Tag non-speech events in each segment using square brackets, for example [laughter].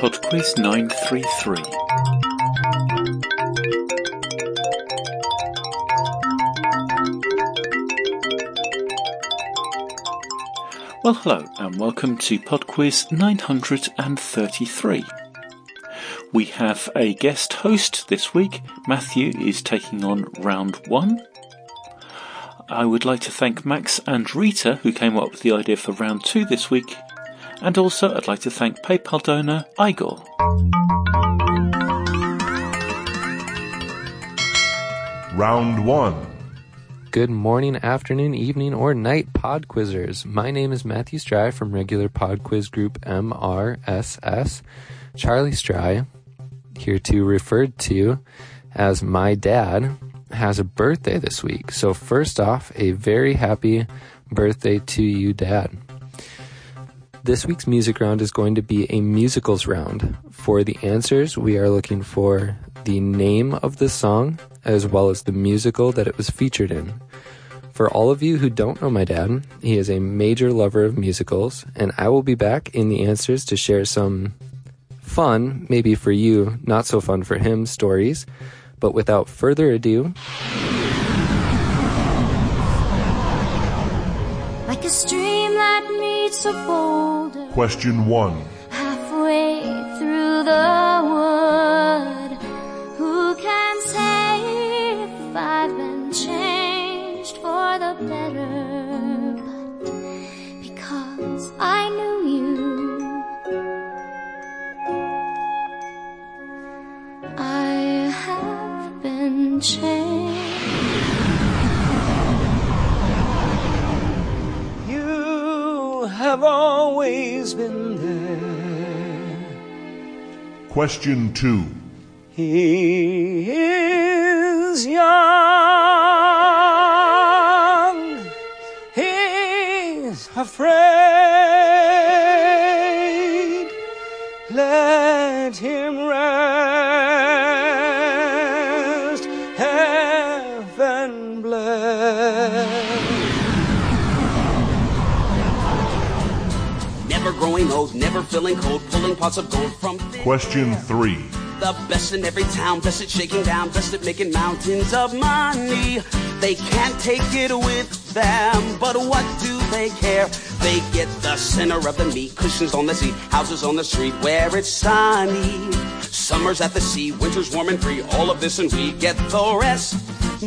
PodQuiz 933. Well, hello, and welcome to PodQuiz 933. We have a guest host this week. Matthew is taking on round one. I would like to thank Max and Rita who came up with the idea for round two this week. And also, I'd like to thank PayPal donor Igor. Round 1. Good morning, afternoon, evening, or night, pod quizzers. My name is Matthew Stry from regular pod quiz group MRSS. Charlie Stry, here to referred to as my dad, has a birthday this week. So, first off, a very happy birthday to you, Dad. This week's music round is going to be a musicals round. For the answers, we are looking for the name of the song as well as the musical that it was featured in. For all of you who don't know my dad, he is a major lover of musicals, and I will be back in the answers to share some fun, maybe for you, not so fun for him, stories. But without further ado, Like a stream Question 1. halfway through the Question 2. He is young. He's afraid. Let him rest. Growing old, never feeling cold, pulling pots of gold from Question 3. The best in every town, best at shaking down, best at making mountains of money. They can't take it with them, but what do they care? They get the center of the meat, cushions on the seat, houses on the street where it's sunny. Summers at the sea, winters warm and free, all of this and we get the rest.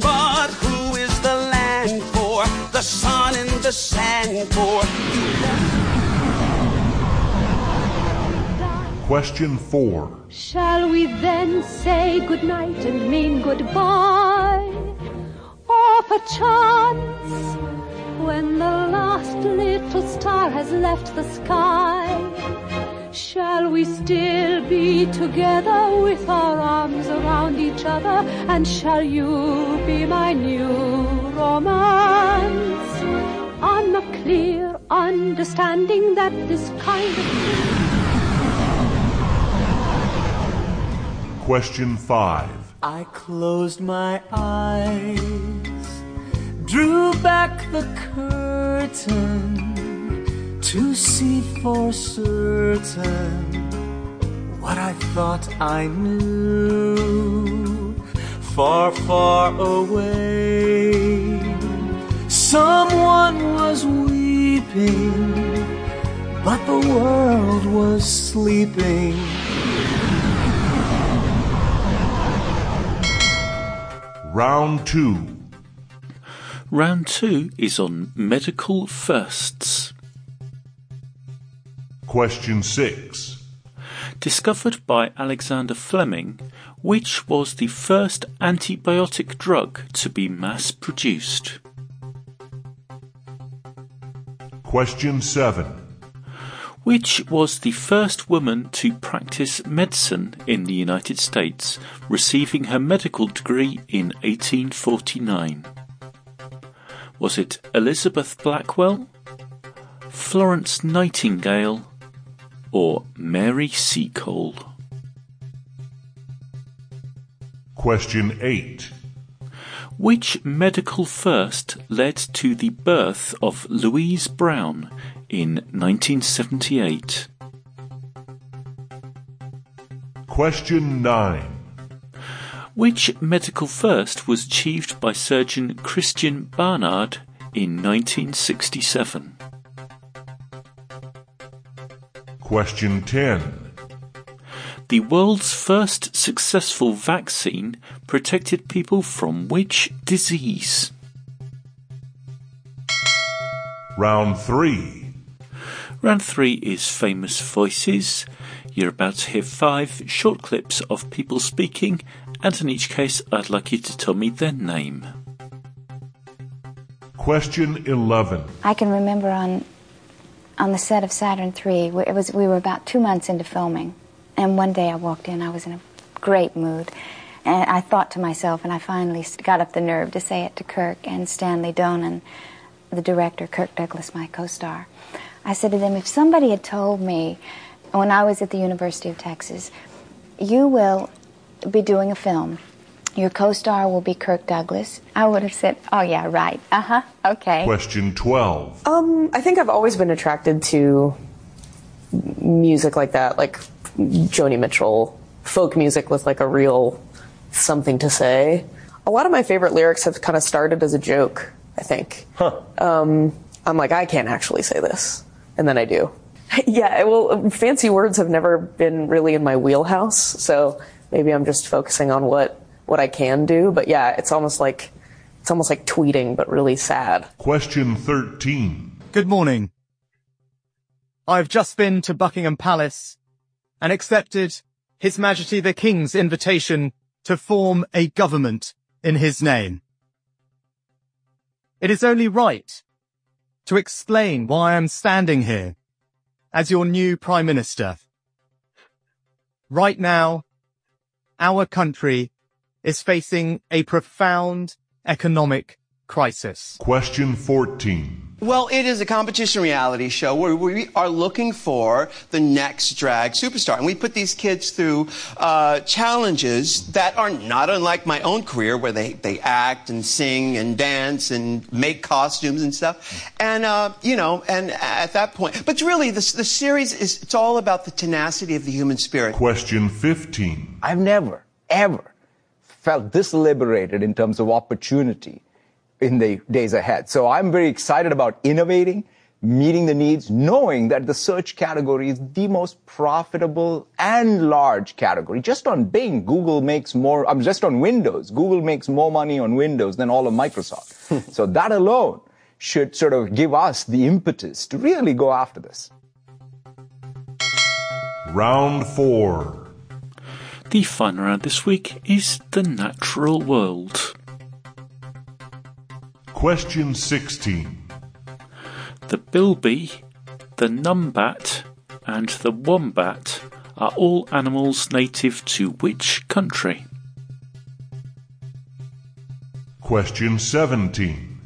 But who Question 4. Shall we then say goodnight and mean goodbye? Or perchance, when the last little star has left the sky, shall we still be together with our arms around each other? And shall you be my new romance? On a clear understanding that this kind of Question 5. I closed my eyes, drew back the curtain to see for certain what I thought I knew. Far, far away, someone was weeping, but the world was sleeping. Round 2. Round two is on medical firsts. Question 6. Discovered by Alexander Fleming, which was the first antibiotic drug to be mass produced? Question 7. Which was the first woman to practice medicine in the United States, receiving her medical degree in 1849? Was it Elizabeth Blackwell, Florence Nightingale, or Mary Seacole? Question 8. Which medical first led to the birth of Louise Brown in 1978? Question 9. Which medical first was achieved by surgeon Christiaan Barnard in 1967? Question 10. The world's first successful vaccine protected people from which disease? Round 3. Round three is famous voices. You're about to hear five short clips of people speaking, and in each case, I'd like you to tell me their name. Question 11. I can remember on on the set of Saturn III, it was we were about two months into filming, and one day I walked in. I was in a great mood, and I thought to myself, and I finally got up the nerve to say it to Kirk and Stanley Donen, the director, Kirk Douglas, my co-star. I said to them, if somebody had told me when I was at the University of Texas, you will be doing a film. Your co-star will be Kirk Douglas. I would have said, "Oh yeah, right. Uh-huh. Okay." Question 12. Um, I think I've always been attracted to music like that, like Joni Mitchell, folk music with like a real something to say. A lot of my favorite lyrics have kind of started as a joke, I think. Huh. Um, I'm like, I can't actually say this. And then I do. [laughs] yeah, well, fancy words have never been really in my wheelhouse, so maybe I'm just focusing on what, what I can do. But yeah, it's almost like, it's almost like tweeting, but really sad. Question 13. Good morning. I've just been to Buckingham Palace and accepted His Majesty the King's invitation to form a government in his name. It is only right to explain why I am standing here as your new Prime Minister. Right now, our country is facing a profound economic crisis. Question 14. Well, it is a competition reality show where we are looking for the next drag superstar. And we put these kids through uh, challenges that are not unlike my own career, where they, they act and sing and dance and make costumes and stuff. And, uh, you know, and at that point, but really, the, the series is, it's all about the tenacity of the human spirit. Question 15. I've never, ever felt this liberated in terms of opportunity in the days ahead. So I'm very excited about innovating, meeting the needs, knowing that the search category is the most profitable and large category. Just on Bing, Google makes more, I'm um, just on Windows, Google makes more money on Windows than all of Microsoft. [laughs] so that alone should sort of give us the impetus to really go after this. Round four. The final round this week is the natural world. Question 16. The bilby, the numbat, and the wombat are all animals native to which country? Question 17.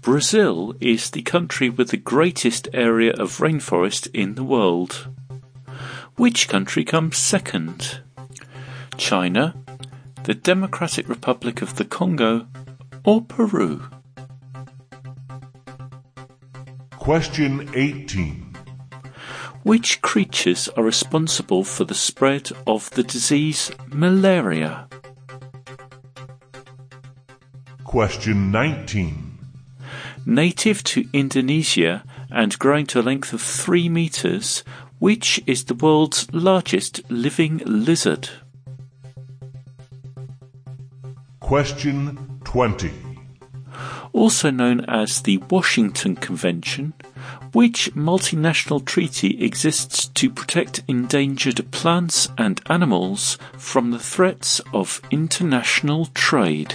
Brazil is the country with the greatest area of rainforest in the world. Which country comes second? China, the Democratic Republic of the Congo, or Peru? Question 18. Which creatures are responsible for the spread of the disease malaria? Question 19. Native to Indonesia and growing to a length of 3 meters, which is the world's largest living lizard? Question 20 also known as the Washington Convention, which multinational treaty exists to protect endangered plants and animals from the threats of international trade.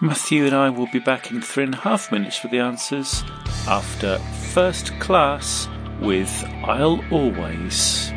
Matthew and I will be back in three and a half minutes for the answers after first class with I'll Always.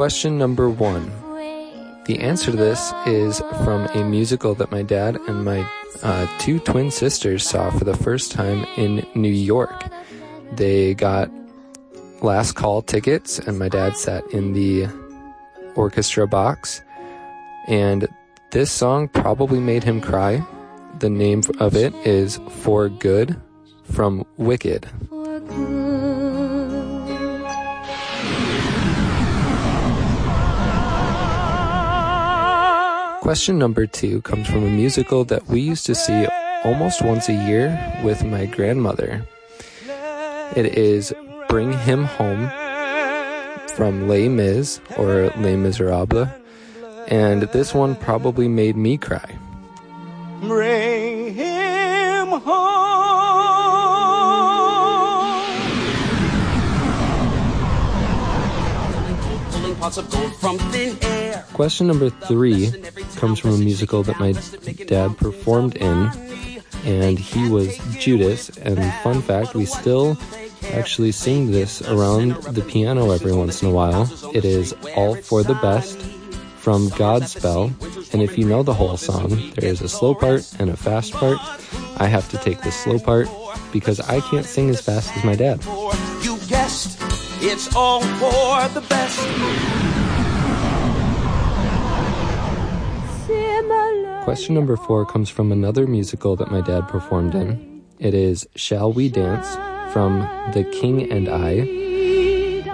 Question number one. The answer to this is from a musical that my dad and my uh, two twin sisters saw for the first time in New York. They got last call tickets, and my dad sat in the orchestra box. And this song probably made him cry. The name of it is For Good from Wicked. Question number two comes from a musical that we used to see almost once a year with my grandmother. It is Bring Him Home from Les Mis or Les Miserables, and this one probably made me cry. Bring him home. Pulling pots of gold from thin air. Question number three comes from a musical that my dad performed in, and he was Judas. And fun fact, we still actually sing this around the piano every once in a while. It is All for the Best from Godspell. And if you know the whole song, there is a slow part and a fast part. I have to take the slow part because I can't sing as fast as my dad. You guessed it's all for the best. Question number four comes from another musical that my dad performed in. It is Shall We Dance from The King and I.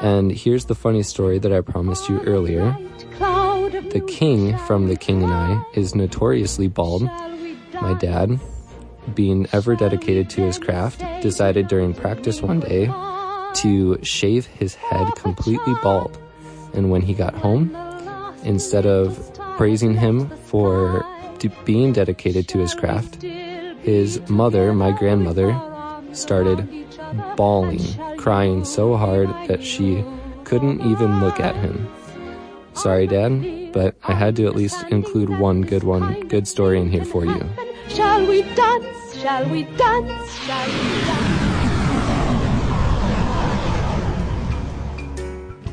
And here's the funny story that I promised you earlier. The king from The King and I is notoriously bald. My dad, being ever dedicated to his craft, decided during practice one day to shave his head completely bald. And when he got home, instead of praising him for de- being dedicated to his craft, his mother, my grandmother, started bawling, crying so hard that she couldn't even look at him. Sorry, Dad, but I had to at least include one good one, good story in here for you. Shall we dance? Shall we dance? Shall we dance?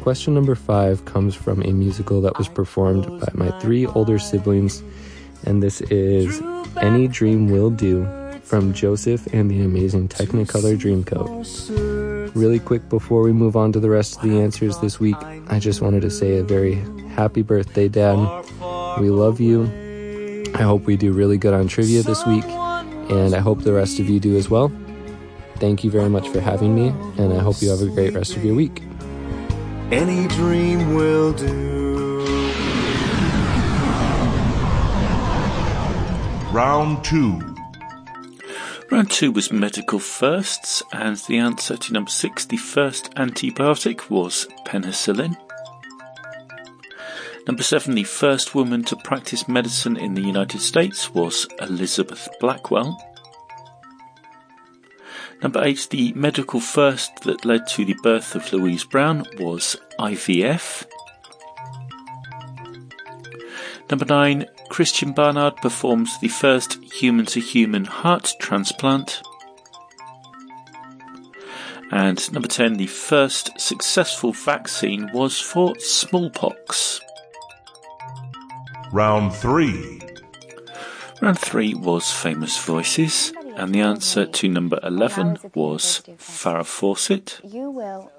Question number five comes from a musical that was performed by my three older siblings, and this is Any Dream Will Do from Joseph and the Amazing Technicolor Dreamcoat. Really quick before we move on to the rest of the answers this week, I just wanted to say a very happy birthday, Dad. We love you. I hope we do really good on trivia this week, and I hope the rest of you do as well. Thank you very much for having me, and I hope you have a great rest of your week. Any dream will do. Round two. Round two was medical firsts, and the answer to number six, the first antibiotic, was penicillin. Number seven, the first woman to practice medicine in the United States was Elizabeth Blackwell. Number eight, the medical first that led to the birth of Louise Brown was IVF. Number nine, Christiaan Barnard performs the first human to human heart transplant. And number 10, the first successful vaccine was for smallpox. Round three. Round three was famous voices, and the answer to number 11 was Farrah Fawcett. You will.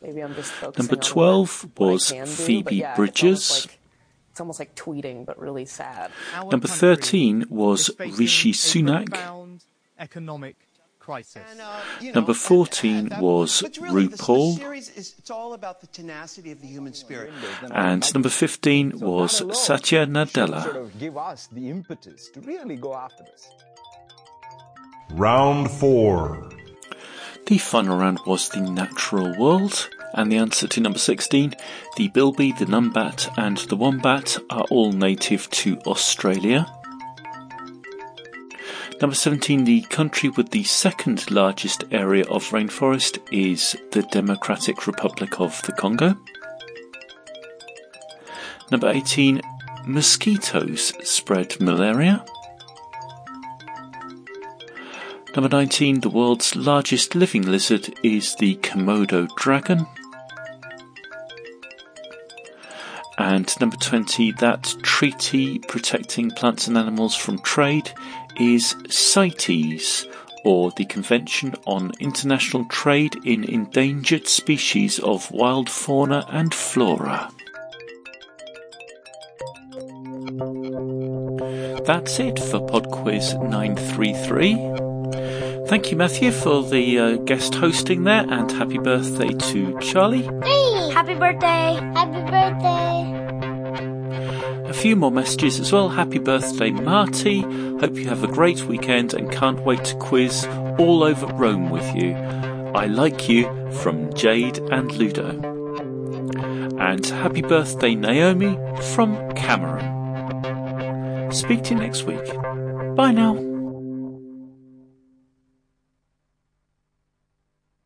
Maybe I'm just Number 12 was can do, Phoebe yeah, Bridgers. Almost like- It's almost like tweeting, but really sad. Number 13 was Rishi Sunak. economic crisis. Uh, number uh, 14 was But really, RuPaul. this series is it's all about the tenacity of the human spirit. And number 15 was Satya Sort Nadella. of give us the impetus to really go after this. Round four. The final round was the natural world, and the answer to number 16, the bilby, the numbat, and the wombat are all native to Australia. Number 17, the country with the second largest area of rainforest is the Democratic Republic of the Congo. Number 18, mosquitoes spread malaria. Number 19, the world's largest living lizard is the Komodo dragon. And number 20, that treaty protecting plants and animals from trade is CITES, or the Convention on International Trade in Endangered Species of Wild Fauna and Flora. That's it for Pod Quiz 933. Thank you, Matthew, for the uh, guest hosting there, and happy birthday to Charlie. Hey! Happy birthday! Happy birthday! Few more messages as well. Happy birthday, Marty. Hope you have a great weekend and can't wait to quiz all over Rome with you. I like you from Jade and Ludo. And happy birthday, Naomi, from Cameron. Speak to you next week. Bye now.